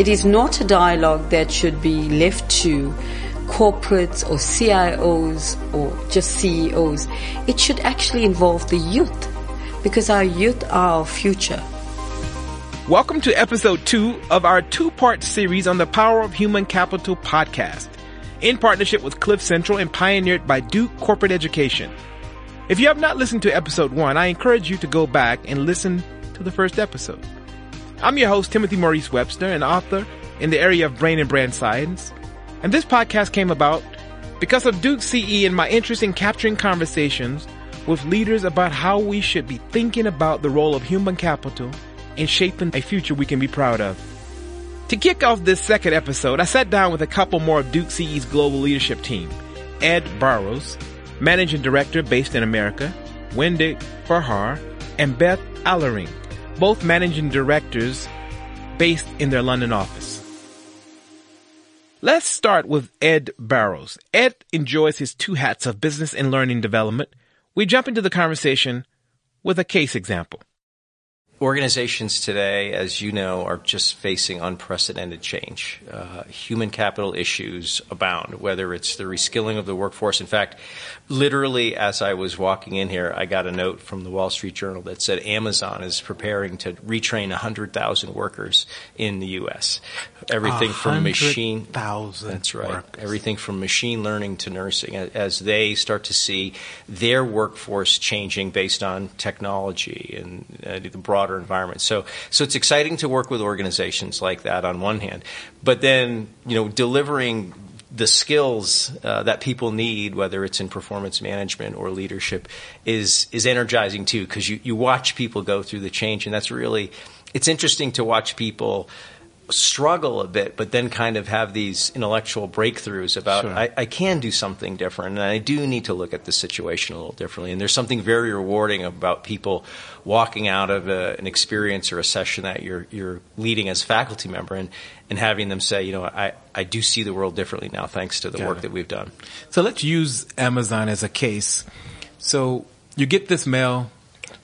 It is not a dialogue that should be left to corporates or CIOs or just CEOs. It should actually involve the youth because our youth are our future. Welcome to episode two of our two part series on the Power of Human Capital podcast in partnership with Cliff Central and pioneered by Duke Corporate Education. If you have not listened to episode one, I encourage you to go back and listen to the first episode. I'm your host, Timothy Maurice Webster, an author in the area of brain and brand science. And this podcast came about because of Duke CE and my interest in capturing conversations with leaders about how we should be thinking about the role of human capital in shaping a future we can be proud of. To kick off this second episode, I sat down with a couple more of Duke CE's global leadership team. Ed Barrows, Managing Director based in America, Wendy Farhar, and Beth Allering, both Managing Directors based in their London office. Let's start with Ed Barrows. Ed enjoys his two hats of business and learning development. We jump into the conversation with a case example organizations today, as you know, are just facing unprecedented change. Uh, human capital issues abound, whether it's the reskilling of the workforce. In fact, literally, as I was walking in here, I got a note from the Wall Street Journal that said Amazon is preparing to retrain 100,000 workers in the U.S. Everything from machine. Thousand. That's right. Workers. Everything from machine learning to nursing, as they start to see their workforce changing based on technology and uh, the broader broader environment. So, so it's exciting to work with organizations like that on one hand, but then, you know, delivering the skills uh, that people need, whether it's in performance management or leadership, is is energizing too. Because you you watch people go through the change, and that's really it's interesting to watch people struggle a bit, but then kind of have these intellectual breakthroughs about Sure. I, I can do something different, and I do need to look at the situation a little differently. And there's something very rewarding about people walking out of a, an experience or a session that you're you're leading as a faculty member and and having them say, you know, I, I do see the world differently now thanks to the Got work it. that we've done. So let's use Amazon as a case. So you get this mail.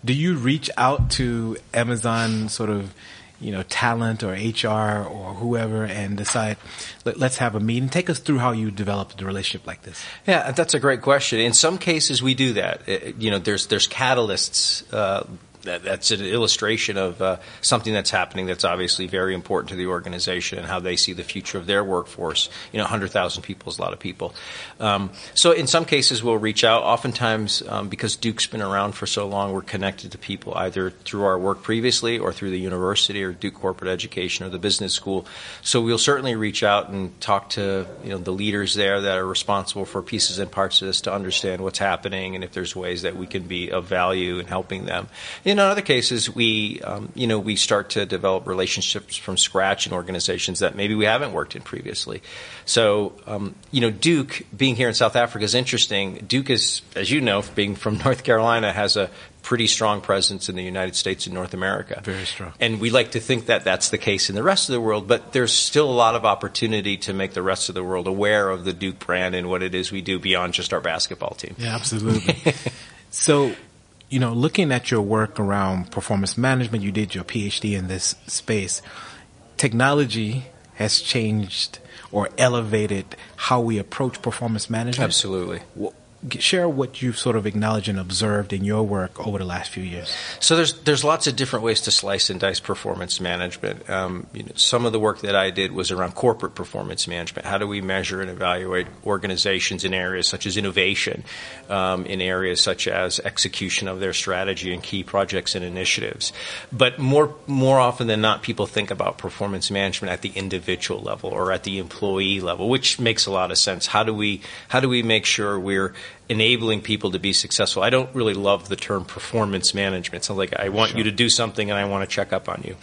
Do you reach out to Amazon sort of, you know, talent or HR or whoever and decide, Let, let's have a meeting? Take us through how you developed a relationship like this. Yeah, that's a great question. In some cases, we do that. Uh, You know, there's there's catalysts. Uh, that, that's an illustration of uh, something that's happening that's obviously very important to the organization and how they see the future of their workforce. You know, 100,000 people is a lot of people. Um, so in some cases, we'll reach out. Oftentimes, um, because Duke's been around for so long, we're connected to people either through our work previously or through the university or Duke Corporate Education or the business school. So we'll certainly reach out and talk to you know the leaders there that are responsible for pieces and parts of this to understand what's happening and if there's ways that we can be of value in helping them. In other cases, we um, you know we start to develop relationships from scratch in organizations that maybe we haven't worked in previously. So um, you know Duke being here in South Africa is interesting. Duke is, as you know, being from North Carolina, has a pretty strong presence in the United States and North America. Very strong. And we like to think that that's the case in the rest of the world, but there's still a lot of opportunity to make the rest of the world aware of the Duke brand and what it is we do beyond just our basketball team. Yeah, absolutely. so, you know, looking at your work around performance management, you did your PhD in this space. Technology has changed or elevated how we approach performance management. Absolutely. Share what you've sort of acknowledged and observed in your work over the last few years. So there's there's lots of different ways to slice and dice performance management. Um, you know, some of the work that I did was around corporate performance management. How do we measure and evaluate organizations in areas such as innovation, um, in areas such as execution of their strategy and key projects and initiatives? But more more often than not, people think about performance management at the individual level or at the employee level, which makes a lot of sense. How do we how do we make sure we're enabling people to be successful. I don't really love the term performance management. Sounds like I want you to do something and I want to check up on you.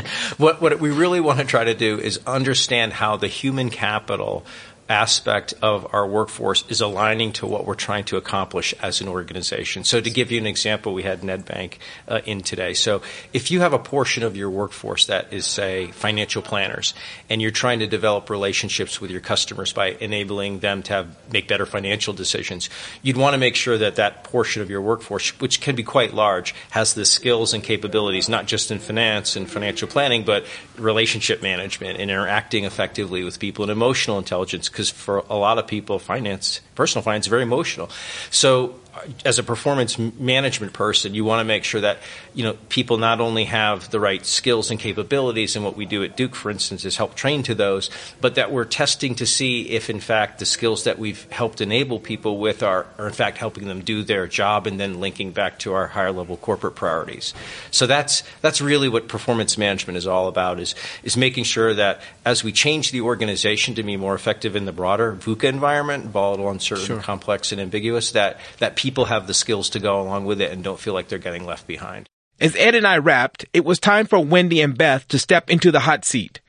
what what we really want to try to do is understand how the human capital aspect of our workforce is aligning to what we're trying to accomplish as an organization. So to give you an example, we had Nedbank uh, in today. So if you have a portion of your workforce that is, say, financial planners, and you're trying to develop relationships with your customers by enabling them to have, make better financial decisions, you'd want to make sure that that portion of your workforce, which can be quite large, has the skills and capabilities, not just in finance and financial planning, but relationship management and interacting effectively with people and emotional intelligence because for a lot of people, finance, personal finance, is very emotional. So as a performance management person, you want to make sure that you know people not only have the right skills and capabilities, and what we do at Duke, for instance, is help train to those, but that we're testing to see if, in fact, the skills that we've helped enable people with are, are in fact helping them do their job, and then linking back to our higher level corporate priorities. So that's that's really what performance management is all about is is making sure that as we change the organization to be more effective in the broader VUCA environment, volatile, uncertain, sure. complex, and ambiguous, that that people have the skills to go along with it and don't feel like they're getting left behind. As Ed and I wrapped, it was time for Wendy and Beth to step into the hot seat.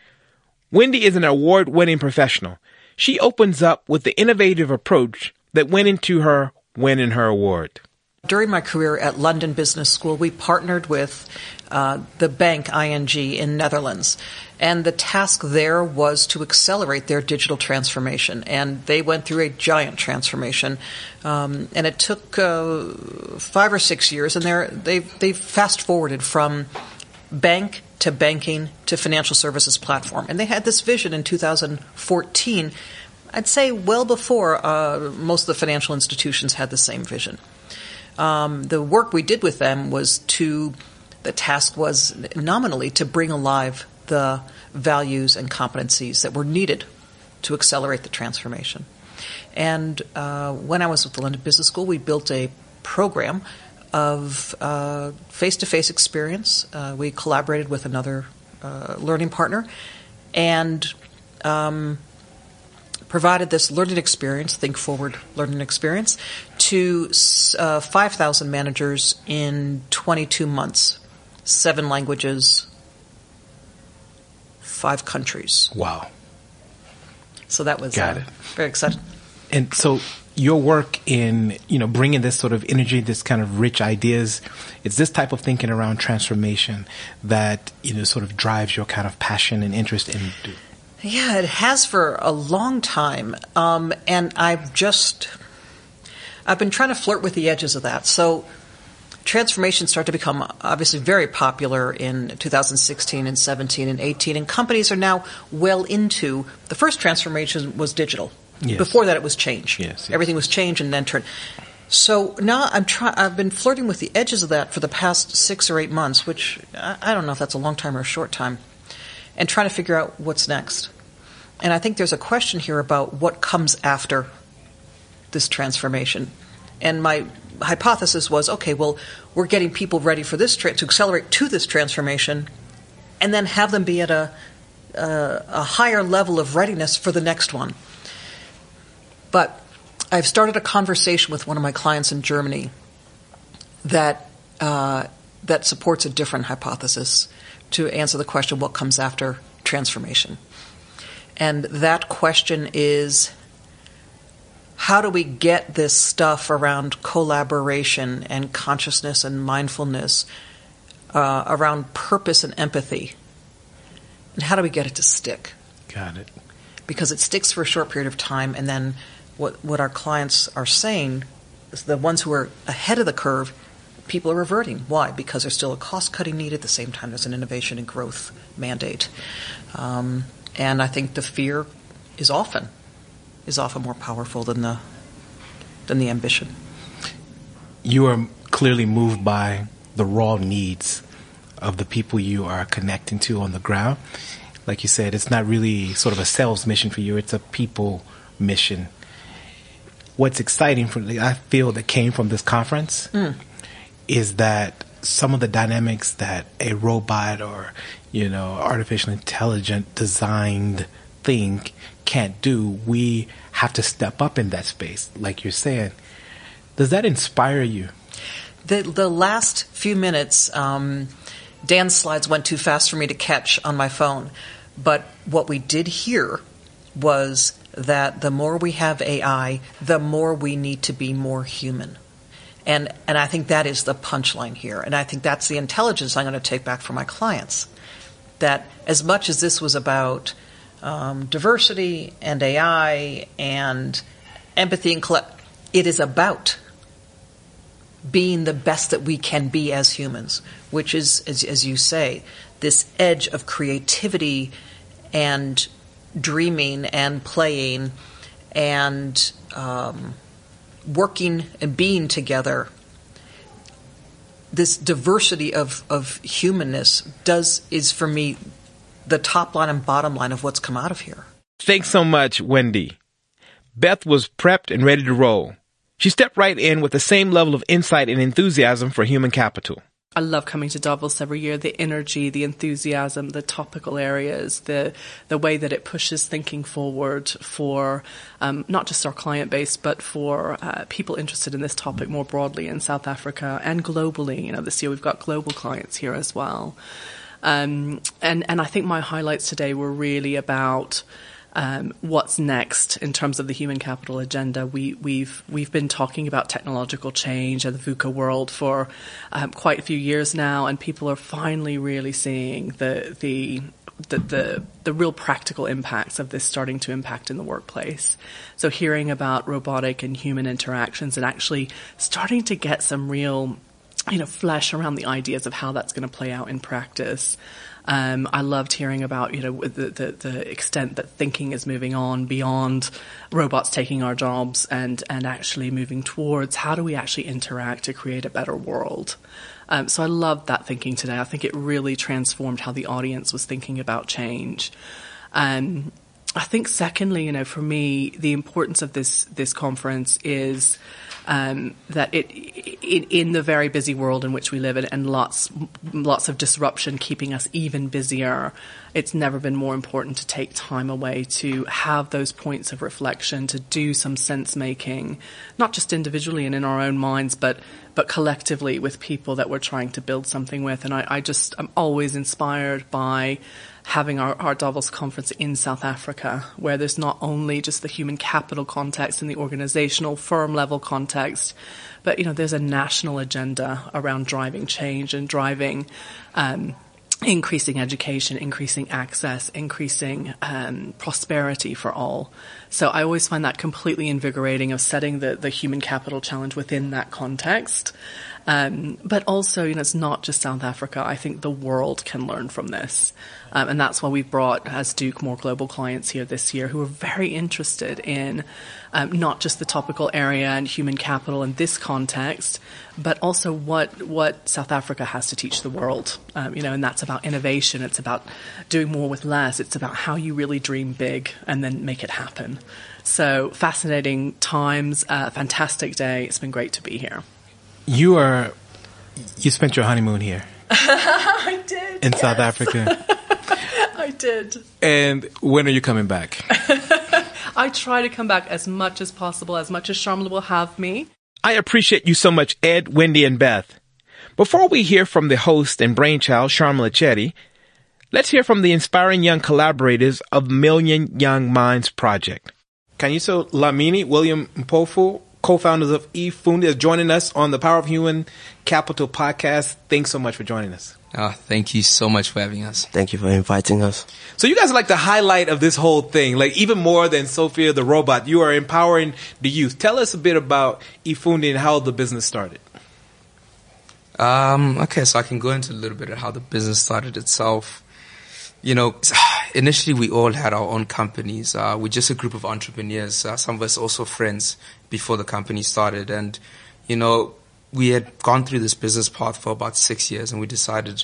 Wendy is an award winning professional. She opens up with the innovative approach that went into her winning her award. During my career at London Business School, we partnered with uh, the bank ING in Netherlands. And the task there was to accelerate their digital transformation. And they went through a giant transformation. Um, and it took uh, five or six years. And they're, they've, they've fast forwarded from bank to banking to financial services platform. And they had this vision in 2014. I'd say well before uh, most of the financial institutions had the same vision. Um, the work we did with them was to the task was nominally to bring alive the values and competencies that were needed to accelerate the transformation. And uh, when I was with the London Business School, we built a program of face to face experience. Uh, we collaborated with another uh, learning partner and um, provided this learning experience, Think Forward learning experience, to uh, 5,000 managers in 22 months seven languages, five countries. Wow. So that was Got uh, it. very exciting. And so your work in, you know, bringing this sort of energy, this kind of rich ideas, it's this type of thinking around transformation that, you know, sort of drives your kind of passion and interest in. Yeah, it has for a long time. Um, and I've just, I've been trying to flirt with the edges of that. So transformations start to become obviously very popular in 2016 and 17 and 18, and companies are now well into the first transformation was digital. Yes. Before that, it was change. Yes, yes. Everything was change and then turn. So now I'm try- I've been flirting with the edges of that for the past six or eight months, which I, I don't know if that's a long time or a short time, and trying to figure out what's next. And I think there's a question here about what comes after this transformation. And my hypothesis was okay, well, we're getting people ready for this tra- to accelerate to this transformation, and then have them be at a, a higher level of readiness for the next one. But I've started a conversation with one of my clients in Germany that uh, that supports a different hypothesis to answer the question: what comes after transformation? And that question is how do we get this stuff around collaboration and consciousness and mindfulness, uh, around purpose and empathy? And how do we get it to stick? Got it. Because it sticks for a short period of time, and then what, what our clients are saying is the ones who are ahead of the curve, people are reverting. Why? Because there's still a cost cutting need at the same time there's an innovation and growth mandate. Um, and I think the fear is often is often more powerful than the than the ambition. You are clearly moved by the raw needs of the people you are connecting to on the ground. Like you said, it's not really sort of a sales mission for you; it's a people mission. What's exciting for me, I feel that came from this conference mm. is that some of the dynamics that a robot or you know artificial intelligent designed thing can't do, we have to step up in that space, like you're saying. Does that inspire you? The the last few minutes, um, Dan's slides went too fast for me to catch on my phone, but what we did hear was that the more we have AI, the more we need to be more human. And, and I think that is the punchline here. And I think that's the intelligence I'm going to take back from my clients. That as much as this was about um, diversity and AI and empathy and collect, it is about being the best that we can be as humans, which is, as, as you say, this edge of creativity and dreaming and playing and um, working and being together. This diversity of, of humanness does is for me the top line and bottom line of what's come out of here. Thanks so much, Wendy. Beth was prepped and ready to roll. She stepped right in with the same level of insight and enthusiasm for human capital. I love coming to Davos every year. The energy, the enthusiasm, the topical areas, the the way that it pushes thinking forward for um, not just our client base, but for uh, people interested in this topic more broadly in South Africa and globally. You know, this year we've got global clients here as well. Um, and and I think my highlights today were really about um, what's next in terms of the human capital agenda. We, we've we've been talking about technological change and the VUCA world for um, quite a few years now, and people are finally really seeing the the the, the, the real practical impacts of this starting to impact in the workplace. So hearing about robotic and human interactions and actually starting to get some real you know, flesh around the ideas of how that's going to play out in practice. Um, I loved hearing about you know the, the, the extent that thinking is moving on beyond robots taking our jobs and and actually moving towards how do we actually interact to create a better world. Um, so I loved that thinking today. I think it really transformed how the audience was thinking about change. Um, I think secondly, you know, for me, the importance of this this conference is um, that it in, in, the very busy world in which we live in and lots lots of disruption keeping us even busier it's never been more important to take time away to have those points of reflection to do some sense making not just individually and in our own minds but but collectively with people that we're trying to build something with. And I, I just I'm always inspired by having our, our Davos conference in South Africa, where there's not only just the human capital context and the organizational firm level context, but you know there's a national agenda around driving change and driving. Um, increasing education, increasing access, increasing um, prosperity for all. So I always find that completely invigorating of setting the, the human capital challenge within that context. Um, but also, you know, it's not just South Africa. I think the world can learn from this. Um, and that's why we've brought, as Duke, more global clients here this year who are very interested in um, not just the topical area and human capital in this context, but also what, what South Africa has to teach the world. Um, you know, and that's about innovation. It's about doing more with less. It's about how you really dream big and then make it happen. So fascinating times, uh, fantastic day. It's been great to be here. You are, you spent your honeymoon here. I did. In yes. South Africa. I did. And when are you coming back? I try to come back as much as possible, as much as Sharmla will have me. I appreciate you so much, Ed, Wendy, and Beth. Before we hear from the host and brainchild, Sharmla Chetty, let's hear from the inspiring young collaborators of Million Young Minds Project. Kanyiso Lamini, William Mpofu, co-founders of eFundi, is joining us on the Power of Human Capital podcast. Thanks so much for joining us. Oh, thank you so much for having us. Thank you for inviting us. So you guys are like the highlight of this whole thing, like even more than Sophia the robot. You are empowering the youth. Tell us a bit about eFundi and how the business started. Um, okay, so I can go into a little bit of how the business started itself. You know, initially we all had our own companies. Uh, we're just a group of entrepreneurs. Uh, some of us also friends before the company started, and you know, we had gone through this business path for about six years and we decided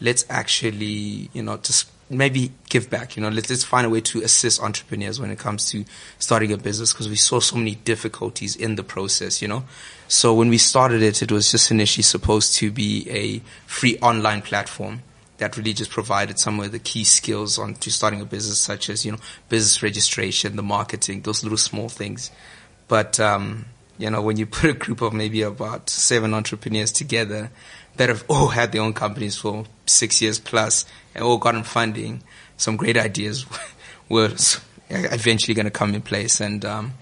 let's actually, you know, just maybe give back, you know, let's, let's find a way to assist entrepreneurs when it comes to starting a business because we saw so many difficulties in the process, you know. So when we started it, it was just initially supposed to be a free online platform that really just provided some of the key skills on to starting a business, such as, you know, business registration, the marketing, those little small things. But, um, you know, when you put a group of maybe about seven entrepreneurs together that have all had their own companies for six years plus and all gotten funding, some great ideas were eventually going to come in place. And, um,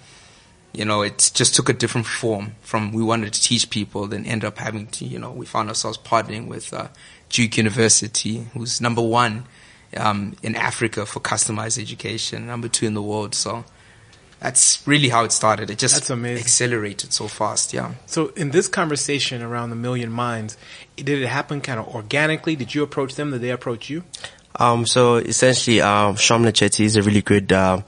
you know, it just took a different form from we wanted to teach people, then end up having to, you know, we found ourselves partnering with uh, Duke University, who's number one um, in Africa for customized education, number two in the world. So that's really how it started. It just accelerated so fast. Yeah. So in this conversation around the Million Minds, did it happen kind of organically? Did you approach them? Did they approach you? Um, so essentially, um, Sharmla Chetty is a really good, uh,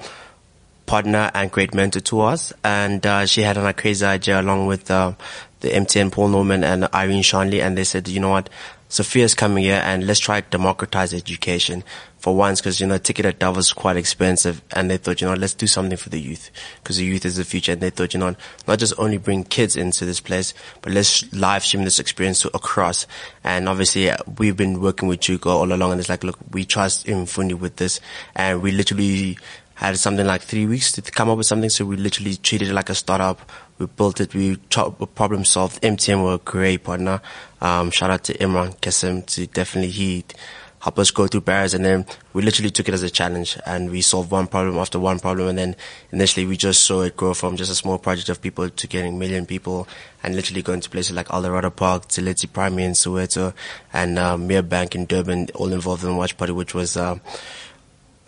partner and great mentor to us. And, uh, she had an crazy idea along with, uh, the MTN Paul Norman and Irene Shanley. And they said, you know what? Sophia's coming here and let's try democratize education for once because, you know, ticket at Davos is quite expensive. And they thought, you know, let's do something for the youth because the youth is the future. And they thought, you know, not just only bring kids into this place, but let's live stream this experience to across. And obviously we've been working with Juko all along and it's like, look, we trust eFundi with this and we literally had something like three weeks to come up with something. So we literally treated it like a startup. We built it. We problem solved. MTN were a great partner. Um, shout out to Imran Kesem to definitely he help us go through barriers. And then we literally took it as a challenge and we solved one problem after one problem. And then initially we just saw it grow from just a small project of people to getting million people and literally going to places like Eldorado Park, Tileti Primary in Soweto and, uh, Merebank in Durban, all involved in Watch Party, which was, um,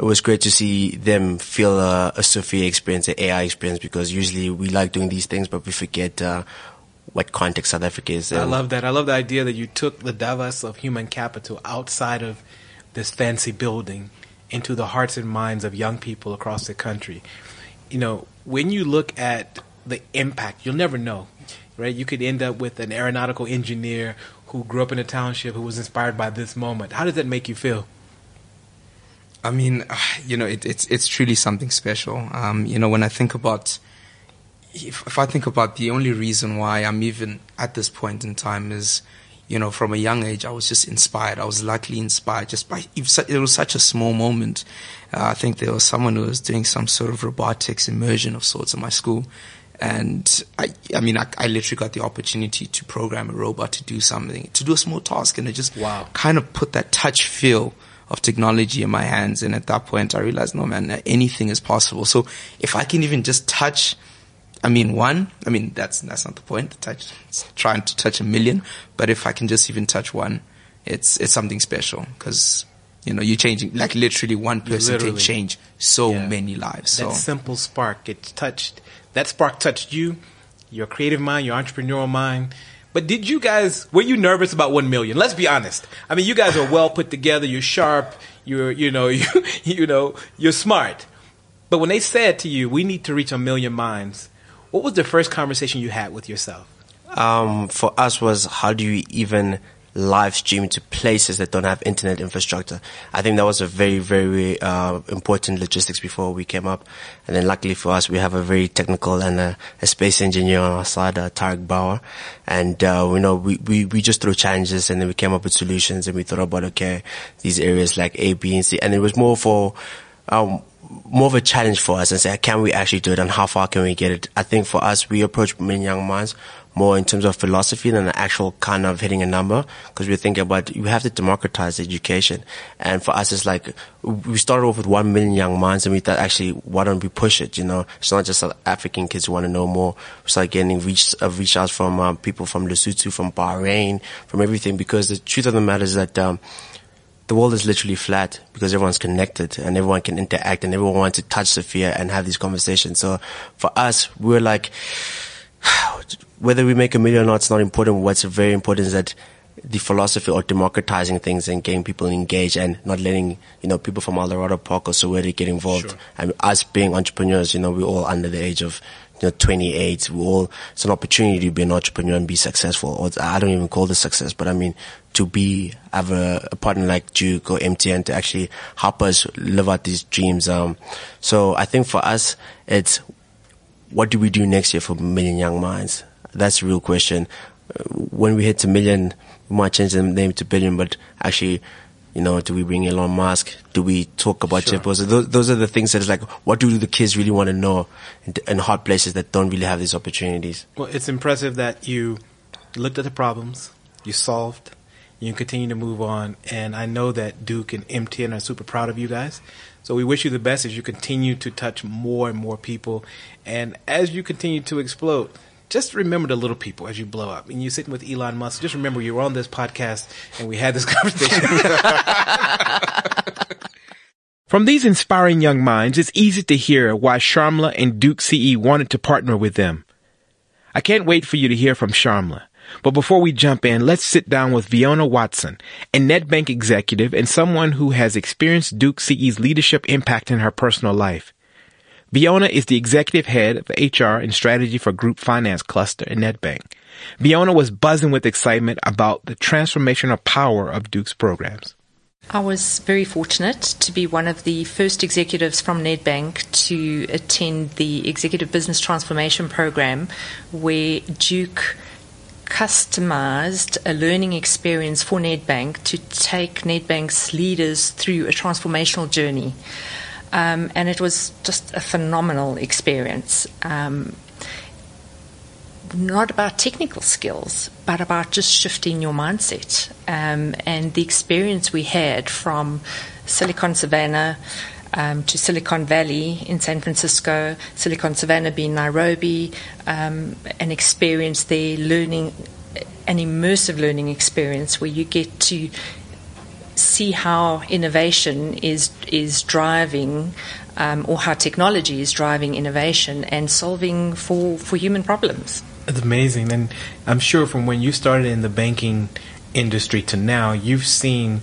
it was great to see them feel uh, a Sophia experience, an AI experience, because usually we like doing these things, but we forget uh, what context South Africa is. I love that. I love the idea that you took the Davos of human capital outside of this fancy building into the hearts and minds of young people across the country. You know, when you look at the impact, you'll never know, right? You could end up with an aeronautical engineer who grew up in a township who was inspired by this moment. How does that make you feel? I mean, you know, it, it's it's truly something special. Um, you know, when I think about, if, if I think about the only reason why I'm even at this point in time is, you know, from a young age, I was just inspired. I was luckily inspired just by it was it was such a small moment. Uh, I think there was someone who was doing some sort of robotics immersion of sorts in my school. And I, I mean, I, I literally got the opportunity to program a robot to do something, to do a small task, and it just Wow. kind of put that touch feel of technology in my hands. And at that point, I realized, no, man, anything is possible. So if I can even just touch, I mean, one, I mean, that's, that's not the point. Touch, trying to touch a million. But if I can just even touch one, it's, it's something special because, you know, you're changing, like literally one person Literally. can change so Yeah. many lives. So That simple spark, it touched, that spark touched you, your creative mind, your entrepreneurial mind. But did you guys, were you nervous about 1 million? Let's be honest. I mean, you guys are well put together, you're sharp, you're, you know, you, you know, you're smart. But when they said to you, we need to reach a million minds, what was the first conversation you had with yourself? um, for us was how do you even live stream to places that don't have internet infrastructure? I think that was a very, very uh, important logistics before we came up. And then luckily for us, we have a very technical and a, a space engineer on our side, uh, Tarek Bauer. And, uh, you know, we, we, we just threw challenges and then we came up with solutions and we thought about, okay, these areas like A, B, and C. And it was more for, um, more of a challenge for us and say, can we actually do it and how far can we get it? I think for us, we approach many young minds more in terms of philosophy than the actual kind of hitting a number because we're thinking about we have to democratize education. And for us, it's like we started off with one million young minds and we thought actually, why don't we push it? You know, it's not just African kids who want to know more. We started getting reach, uh, reach from um, people from Lesotho, from Bahrain, from everything because the truth of the matter is that, um, the world is literally flat because everyone's connected and everyone can interact and everyone wants to touch Sophia and have these conversations. So for us, we're like, whether we make a million or not, it's not important. What's very important is that the philosophy of democratizing things and getting people engaged and not letting, you know, people from Eldorado Park or Soweto get involved. Sure. And us being entrepreneurs, you know, we're all under the age of, you know, 28. We all, it's an opportunity to be an entrepreneur and be successful. Or I don't even call this success, but I mean, to be, have a, a partner like Duke or MTN to actually help us live out these dreams. Um, so I think for us, it's, what do we do next year for Million Young Minds? That's a real question. Uh, When we hit a million, we might change the name to billion, but actually, you know, do we bring Elon Musk? Do we talk about Sure. Bezos? Those, those are the things that is like, what do the kids really want to know in, in hot places that don't really have these opportunities? Well, it's impressive that you looked at the problems, you solved, You continue to move on. And I know that Duke and MTN are super proud of you guys. So we wish you the best as you continue to touch more and more people. And as you continue to explode, just remember the little people as you blow up. And you're sitting with Elon Musk. Just remember you were on this podcast and we had this conversation. From these inspiring young minds, it's easy to hear why Sharmla and Duke CE wanted to partner with them. I can't wait for you to hear from Sharmla. But before we jump in, let's sit down with Viona Watson, a Nedbank executive and someone who has experienced Duke CE's leadership impact in her personal life. Viona is the executive head of HR and strategy for Group Finance Cluster in Nedbank. Viona was buzzing with excitement about the transformational power of Duke's programs. I was very fortunate to be one of the first executives from Nedbank to attend the Executive Business Transformation Program, where Duke customized a learning experience for Nedbank to take Nedbank's leaders through a transformational journey. Um, and it was just a phenomenal experience. Um, not about technical skills, but about just shifting your mindset. Um, and the experience we had from Silicon Savannah um, to Silicon Valley in San Francisco, Silicon Savannah being Nairobi, um, an experience there, learning, an immersive learning experience where you get to see how innovation is is driving um, or how technology is driving innovation and solving for, for human problems. It's amazing. And I'm sure from when you started in the banking industry to now, you've seen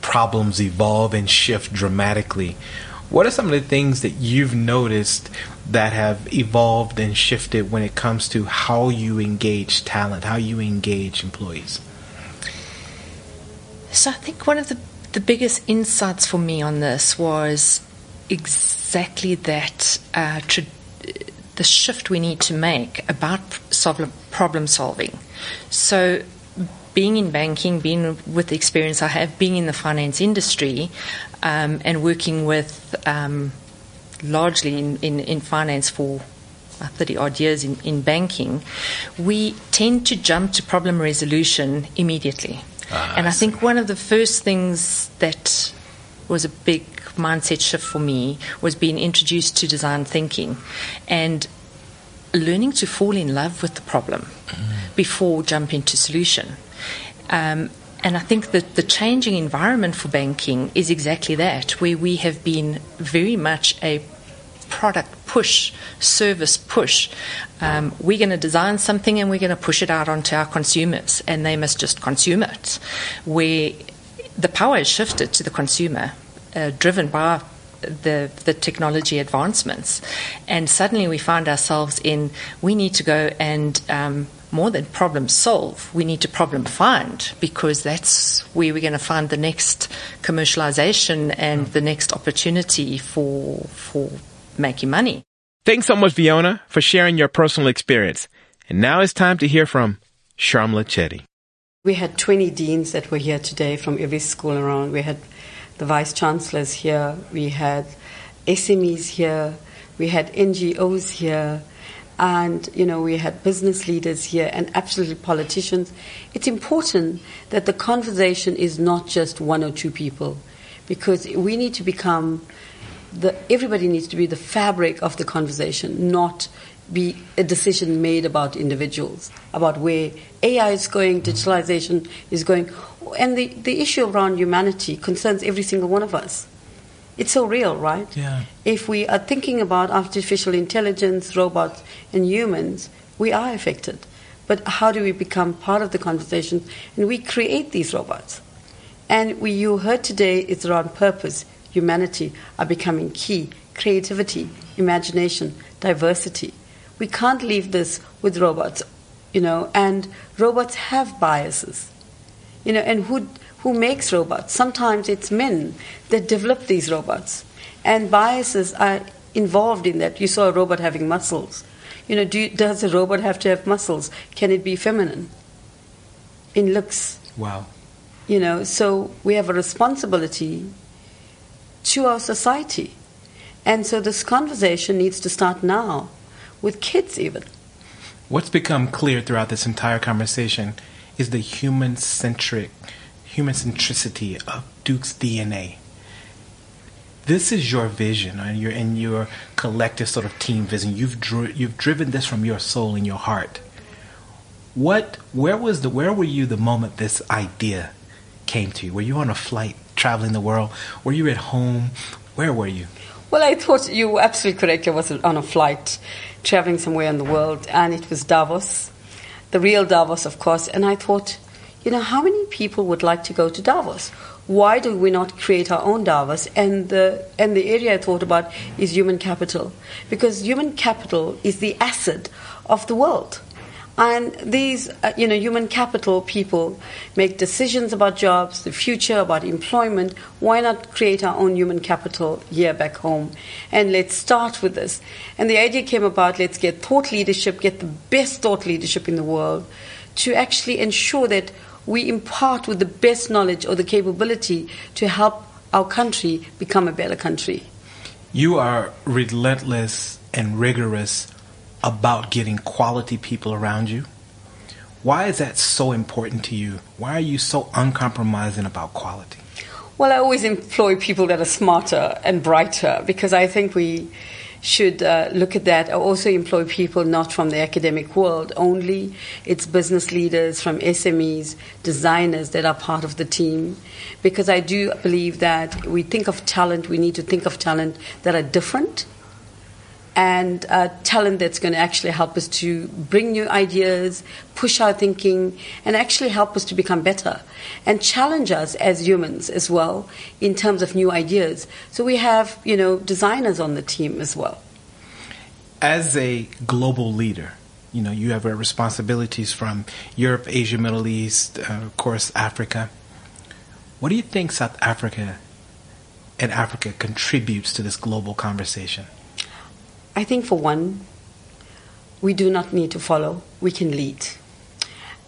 problems evolve and shift dramatically. What are some of the things that you've noticed that have evolved and shifted when it comes to how you engage talent, how you engage employees? So I think one of the, the biggest insights for me on this was exactly that uh, tra- the shift we need to make about solve- problem solving. So being in banking, being with the experience I have, being in the finance industry, um, and working with um, largely in, in, in, finance for 30 odd years in, in banking, we tend to jump to problem resolution immediately. Ah, and I, I think one of the first things that was a big mindset shift for me was being introduced to design thinking and learning to fall in love with the problem mm. before jumping to solution. Um, and I think that the changing environment for banking is exactly that, where we have been very much a product push, service push. Um, we're going to design something and we're going to push it out onto our consumers, and they must just consume it. Where the power is shifted to the consumer, uh, driven by the the technology advancements, and suddenly we find ourselves in we need to go and um, more than problem solve, we need to problem find because that's where we're going to find the next commercialization and the next opportunity for for making money. Thanks so much, Viona, for sharing your personal experience. And now it's time to hear from Sharmla Chetty. We had 20 deans that were here today from every school around. We had the vice chancellors here. We had SMEs here. We had NGOs here and you know we had business leaders here and absolutely politicians. It's important that the conversation is not just one or two people because we need to become the everybody needs to be the fabric of the conversation not be a decision made about individuals about where AI is going digitalization is going. And the, the issue around humanity concerns every single one of us it's so real, right? Yeah. If we are thinking about artificial intelligence, robots, and humans, we are affected. But how do we become part of the conversation? And we create these robots. And we, you heard today it's around purpose, humanity are becoming key, creativity, imagination, diversity. We can't leave this with robots, you know, and robots have biases. You know, and who who makes robots. Sometimes it's men that develop these robots. And biases are involved in that. You saw a robot having muscles. You know, do, does a robot have to have muscles? Can it be feminine in looks? Wow. You know, so we have a responsibility to our society. And so this conversation needs to start now, with kids even. What's become clear throughout this entire conversation is the human centric human centricity of Duke's DNA. This is your vision and your and your collective sort of team vision. You've dri- you've driven this from your soul and your heart. What where was the where were you the moment this idea came to you? Were you on a flight traveling the world? Were you at home? Where were you? Well, I thought you were absolutely correct. I was on a flight traveling somewhere in the world, and it was Davos, the real Davos, of course. And I thought, you know, how many people would like to go to Davos? Why do we not create our own Davos? And the, and the area I thought about is human capital, because human capital is the asset of the world. And these, uh, you know, human capital people make decisions about jobs, the future, about employment. Why not create our own human capital here back home? And let's start with this. And the idea came about let's get thought leadership, get the best thought leadership in the world to actually ensure that we impart with the best knowledge or the capability to help our country become a better country. You are relentless and rigorous about getting quality people around you. Why is that so important to you? Why are you so uncompromising about quality? Well, I always employ people that are smarter and brighter because I think we should uh, look at that. I also employ people not from the academic world only. It's business leaders from SMEs, designers that are part of the team. Because I do believe that we think of talent, we need to think of talent that are different and uh, talent that's going to actually help us to bring new ideas, push our thinking, and actually help us to become better and challenge us as humans as well in terms of new ideas. So we have, you know, designers on the team as well. As a global leader, you know, you have responsibilities from Europe, Asia, Middle East, uh, of course, Africa. What do you think South Africa and Africa contributes to this global conversation? I think for one, we do not need to follow, we can lead.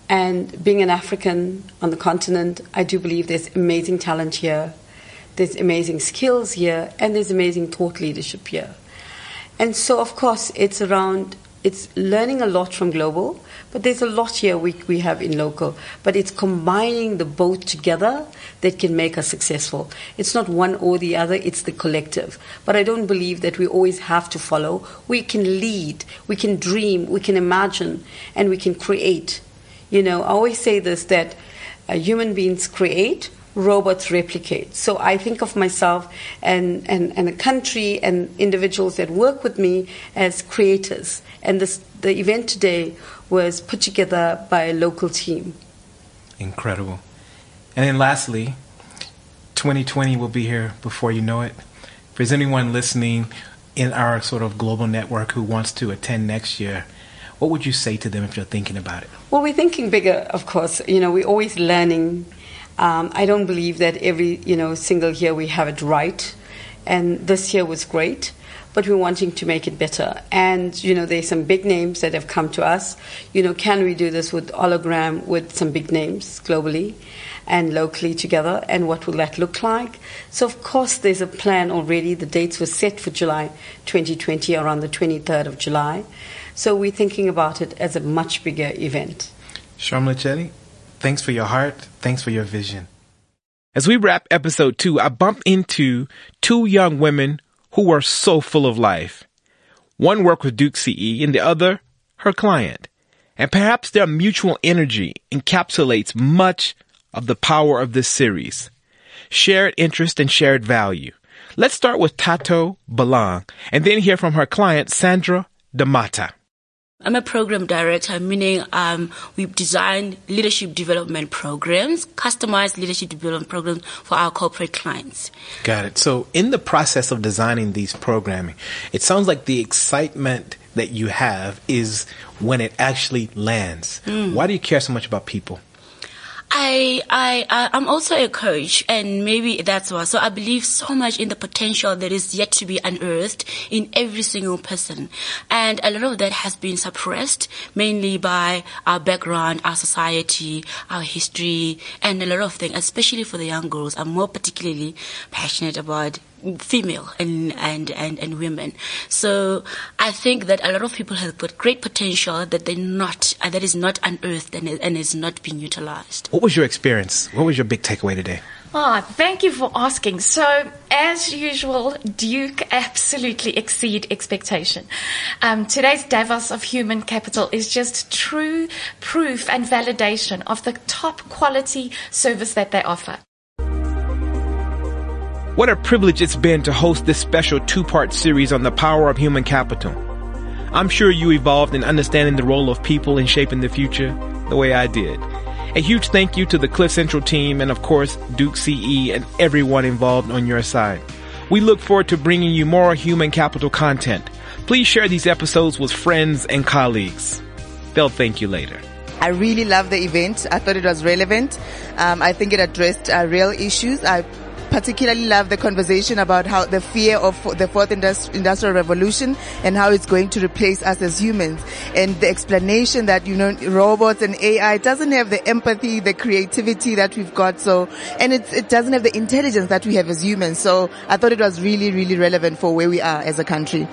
And being an African on the continent, I do believe there's amazing talent here, there's amazing skills here, and there's amazing thought leadership here. And so, of course, it's around, it's learning a lot from global, but there's a lot here we, we have in local. But it's combining the both together that can make us successful. It's not one or the other, it's the collective. But I don't believe that we always have to follow. We can lead, we can dream, we can imagine, and we can create. You know, I always say this that uh, human beings create, robots replicate. So I think of myself and, and, and a country and individuals that work with me as creators. And this, the event today was put together by a local team. Incredible. And then lastly, 2020 will be here before you know it. If there's anyone listening in our sort of global network who wants to attend next year, what would you say to them if you're thinking about it? Well, we're thinking bigger, of course. You know, we're always learning. Um, I don't believe that every, you know, single year we have it right. And this year was great but we're wanting to make it better. And, you know, there's some big names that have come to us. You know, can we do this with hologram with some big names globally and locally together? And what will that look like? So, of course, there's a plan already. The dates were set for July 2020, around the 23rd of July. So we're thinking about it as a much bigger event. Sharmla Chetty, thanks for your heart. Thanks for your vision. As we wrap episode two, I bumped into two young women who were so full of life. One worked with Duke CE and the other, her client. And perhaps their mutual energy encapsulates much of the power of this series. Shared interest and shared value. Let's start with Tato Balang and then hear from her client, Sandra Damata. I'm a program director, meaning um, we design leadership development programs, customized leadership development programs for our corporate clients. Got it. So, in the process of designing these programming, it sounds like the excitement that you have is when it actually lands. Mm. Why do you care so much about people? I, I, I'm also a coach and maybe that's why. So I believe so much in the potential that is yet to be unearthed in every single person. And a lot of that has been suppressed mainly by our background, our society, our history, and a lot of things, especially for the young girls. I'm more particularly passionate about female and, and, and, and women. So I think that a lot of people have got great potential that they're not, uh, that is not unearthed and, and is not being utilized. What was your experience? What was your big takeaway today? Ah, thank you for asking. So, as usual, Duke absolutely exceed expectation. Um, today's Davos of human capital is just true proof and validation of the top quality service that they offer. What a privilege it's been to host this special two-part series on the power of human capital. I'm sure you evolved in understanding the role of people in shaping the future the way I did. A huge thank you to the Cliff Central team and of course Duke CE and everyone involved on your side. We look forward to bringing you more human capital content. Please share these episodes with friends and colleagues. They'll thank you later. I really love the event. I thought it was relevant. Um, I think it addressed uh, real issues. I particularly love the conversation about how the fear of the fourth industri- industrial revolution and how it's going to replace us as humans. And the explanation that you know robots and AI doesn't have the empathy the creativity that we've got. So and it doesn't have the intelligence that we have as humans. So I thought it was really really relevant for where we are as a country